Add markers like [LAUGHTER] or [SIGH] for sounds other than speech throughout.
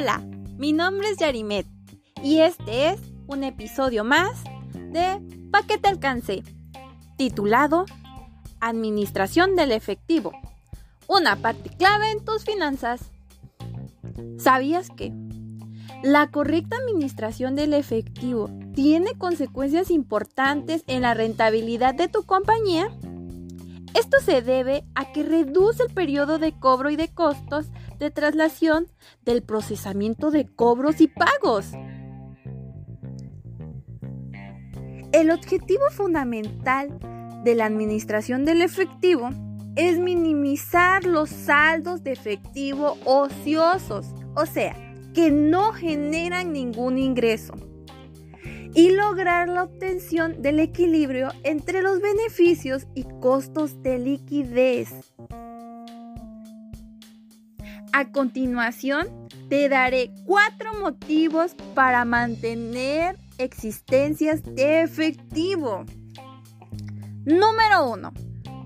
Hola, mi nombre es Yarimet y este es un episodio más de Paquete Alcance, titulado Administración del Efectivo, una parte clave en tus finanzas. ¿Sabías que la correcta administración del efectivo tiene consecuencias importantes en la rentabilidad de tu compañía? Esto se debe a que reduce el periodo de cobro y de costos de traslación del procesamiento de cobros y pagos. El objetivo fundamental de la administración del efectivo es minimizar los saldos de efectivo ociosos, o sea, que no generan ningún ingreso y lograr la obtención del equilibrio entre los beneficios y costos de liquidez. A continuación, te daré cuatro motivos para mantener existencias de efectivo. Número 1.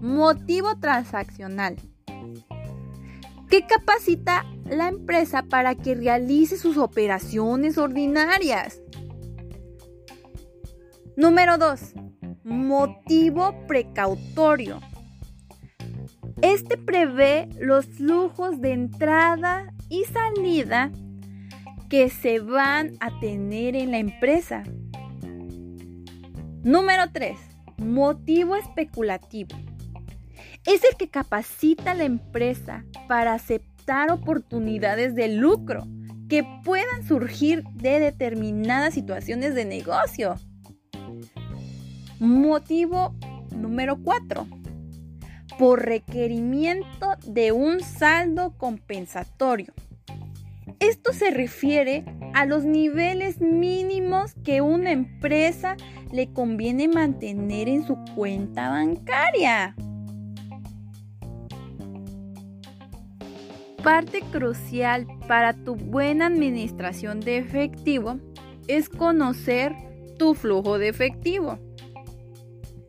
Motivo transaccional. ¿Qué capacita la empresa para que realice sus operaciones ordinarias? Número 2. Motivo precautorio. Este prevé los flujos de entrada y salida que se van a tener en la empresa. Número 3. Motivo especulativo. Es el que capacita a la empresa para aceptar oportunidades de lucro que puedan surgir de determinadas situaciones de negocio. Motivo número 4. Por requerimiento de un saldo compensatorio. Esto se refiere a los niveles mínimos que una empresa le conviene mantener en su cuenta bancaria. Parte crucial para tu buena administración de efectivo es conocer tu flujo de efectivo.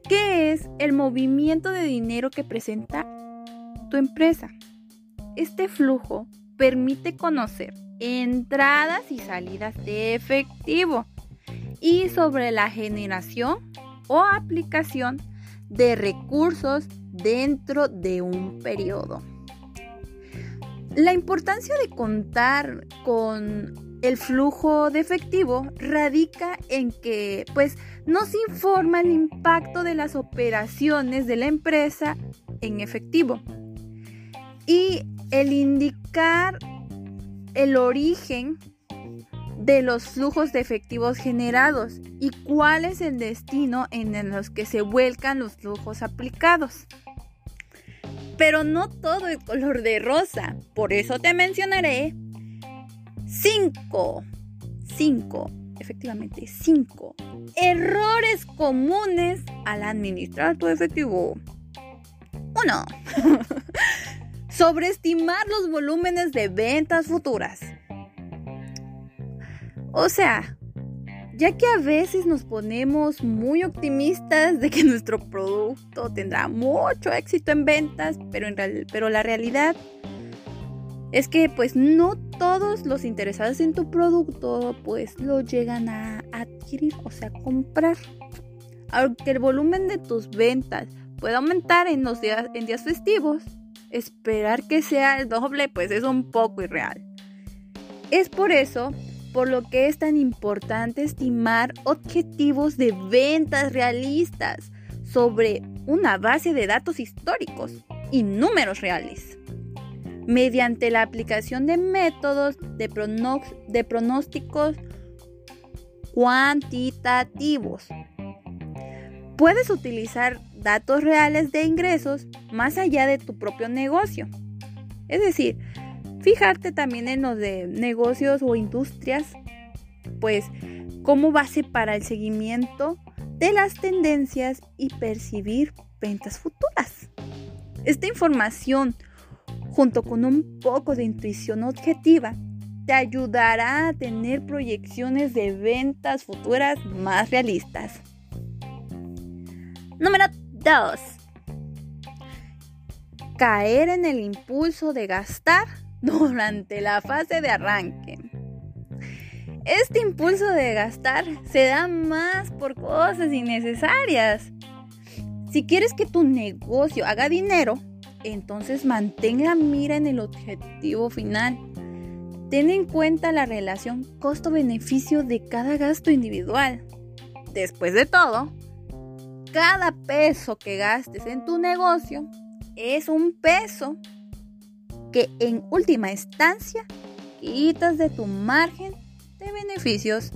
¿Qué es el movimiento de dinero que presenta tu empresa? Este flujo permite conocer entradas y salidas de efectivo y sobre la generación o aplicación de recursos dentro de un periodo. La importancia de contar con el flujo de efectivo radica en que pues nos informa el impacto de las operaciones de la empresa en efectivo y el indicar el origen de los flujos de efectivos generados y cuál es el destino en los que se vuelcan los flujos aplicados. Pero no todo es color de rosa, por eso te mencionaré 5. 5. Efectivamente, 5. Errores comunes al administrar tu efectivo. 1. [LAUGHS] Sobreestimar los volúmenes de ventas futuras. O sea, ya que a veces nos ponemos muy optimistas de que nuestro producto tendrá mucho éxito en ventas, pero, en pero la realidad es que pues no todos los interesados en tu producto pues lo llegan a adquirir, o sea, comprar. Aunque el volumen de tus ventas pueda aumentar en los días, en días festivos, esperar que sea el doble pues es un poco irreal. Es por eso por lo que es tan importante estimar objetivos de ventas realistas sobre una base de datos históricos y números reales mediante la aplicación de métodos de, pronósticos cuantitativos. Puedes utilizar datos reales de ingresos más allá de tu propio negocio. Es decir, fijarte también en los de negocios o industrias, pues como base para el seguimiento de las tendencias y percibir ventas futuras. Esta información junto con un poco de intuición objetiva, te ayudará a tener proyecciones de ventas futuras más realistas. Número 2. Caer en el impulso de gastar [LAUGHS] durante la fase de arranque. este impulso de gastar se da más por cosas innecesarias. Si quieres que tu negocio haga dinero, entonces mantén la mira en el objetivo final. Ten en cuenta la relación costo-beneficio de cada gasto individual. Después de todo, cada peso que gastes en tu negocio es un peso que en última instancia quitas de tu margen de beneficios.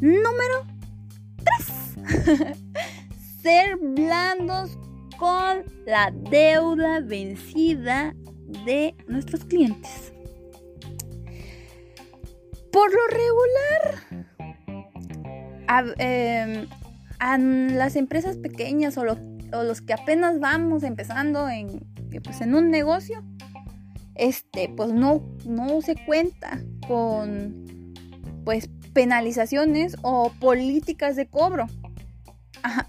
Número 3. [LAUGHS] Ser blandos con la deuda vencida de nuestros clientes. Por lo regular, a, em, las empresas pequeñas o, los que apenas vamos empezando en, pues, en un negocio, este, pues no, no se cuenta con pues penalizaciones o políticas de cobro.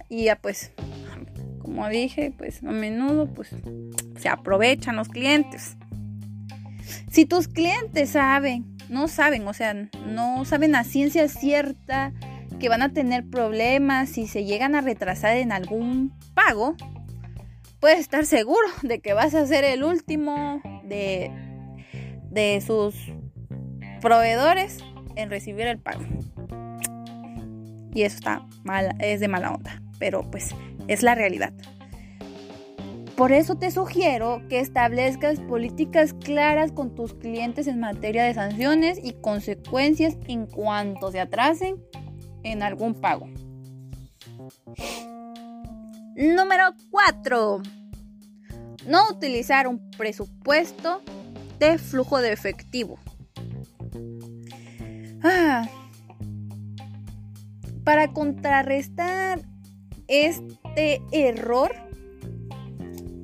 y ya pues como dije, pues a menudo pues se aprovechan los clientes. Si tus clientes saben, no saben, o sea, no saben a ciencia cierta que van a tener problemas si se llegan a retrasar en algún pago, puedes estar seguro de que vas a ser el último de, de sus proveedores en recibir el pago. Y eso está mal, es de mala onda, pero pues es la realidad. Por eso te sugiero que establezcas políticas claras con tus clientes en materia de sanciones y consecuencias en cuanto se atrasen en algún pago. Número 4. No utilizar un presupuesto de flujo de efectivo. Ah. Para contrarrestar este error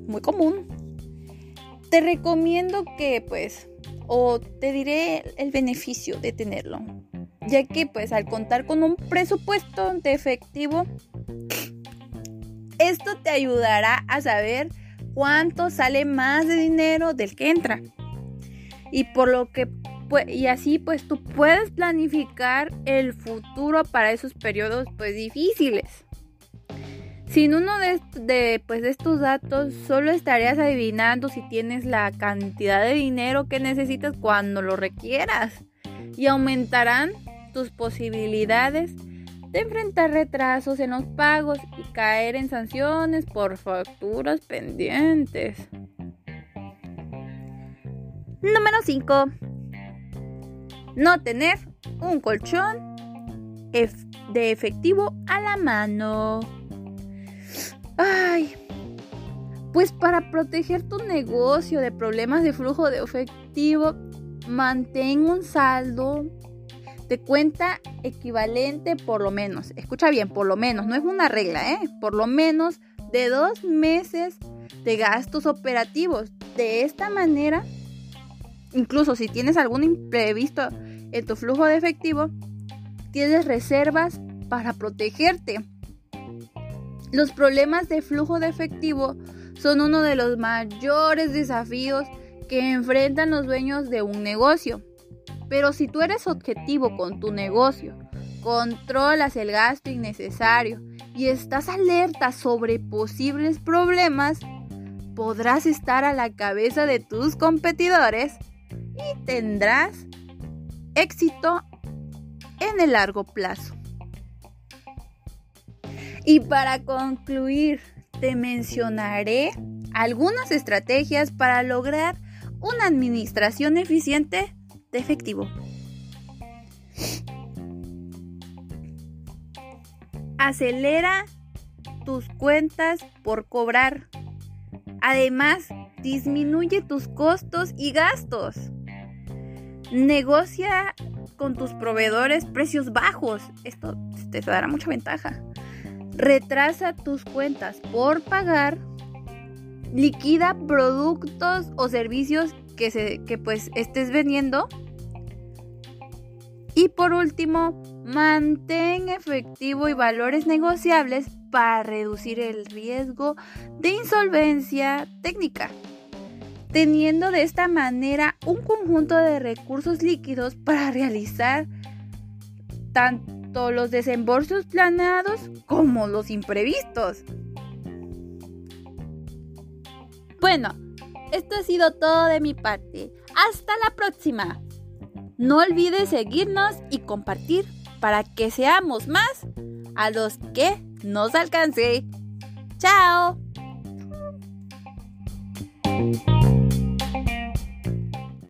muy común, te recomiendo que pues, o te diré el beneficio de tenerlo, ya que pues al contar con un presupuesto de efectivo, esto te ayudará a saber cuánto sale más de dinero del que entra. Y por lo que y así pues tú puedes planificar el futuro para esos periodos pues difíciles. Sin uno de, pues, de estos datos, solo estarías adivinando si tienes la cantidad de dinero que necesitas cuando lo requieras y aumentarán tus posibilidades de enfrentar retrasos en los pagos y caer en sanciones por facturas pendientes. Número 5. No tener un colchón de efectivo a la mano. Ay, pues para proteger tu negocio de problemas de flujo de efectivo, mantén un saldo de cuenta equivalente por lo menos, escucha bien, por lo menos, no es una regla, ¿eh? Por lo menos de dos meses de gastos operativos. De esta manera, incluso si tienes algún imprevisto en tu flujo de efectivo, tienes reservas para protegerte. Los problemas de flujo de efectivo son uno de los mayores desafíos que enfrentan los dueños de un negocio. Pero si tú eres objetivo con tu negocio, controlas el gasto innecesario y estás alerta sobre posibles problemas, podrás estar a la cabeza de tus competidores y tendrás éxito en el largo plazo. Y para concluir, te mencionaré algunas estrategias para lograr una administración eficiente de efectivo. Acelera tus cuentas por cobrar. Además, disminuye tus costos y gastos. Negocia con tus proveedores precios bajos. Esto te dará mucha ventaja retrasa tus cuentas por pagar, liquida productos o servicios que, se, que pues estés vendiendo y por último, mantén efectivo y valores negociables para reducir el riesgo de insolvencia técnica. teniendo de esta manera un conjunto de recursos líquidos para realizar tanto los desembolsos planeados como los imprevistos. Bueno, esto ha sido todo de mi parte. Hasta la próxima. No olvides seguirnos y compartir para que seamos más a los que nos alcance. ¡Chao!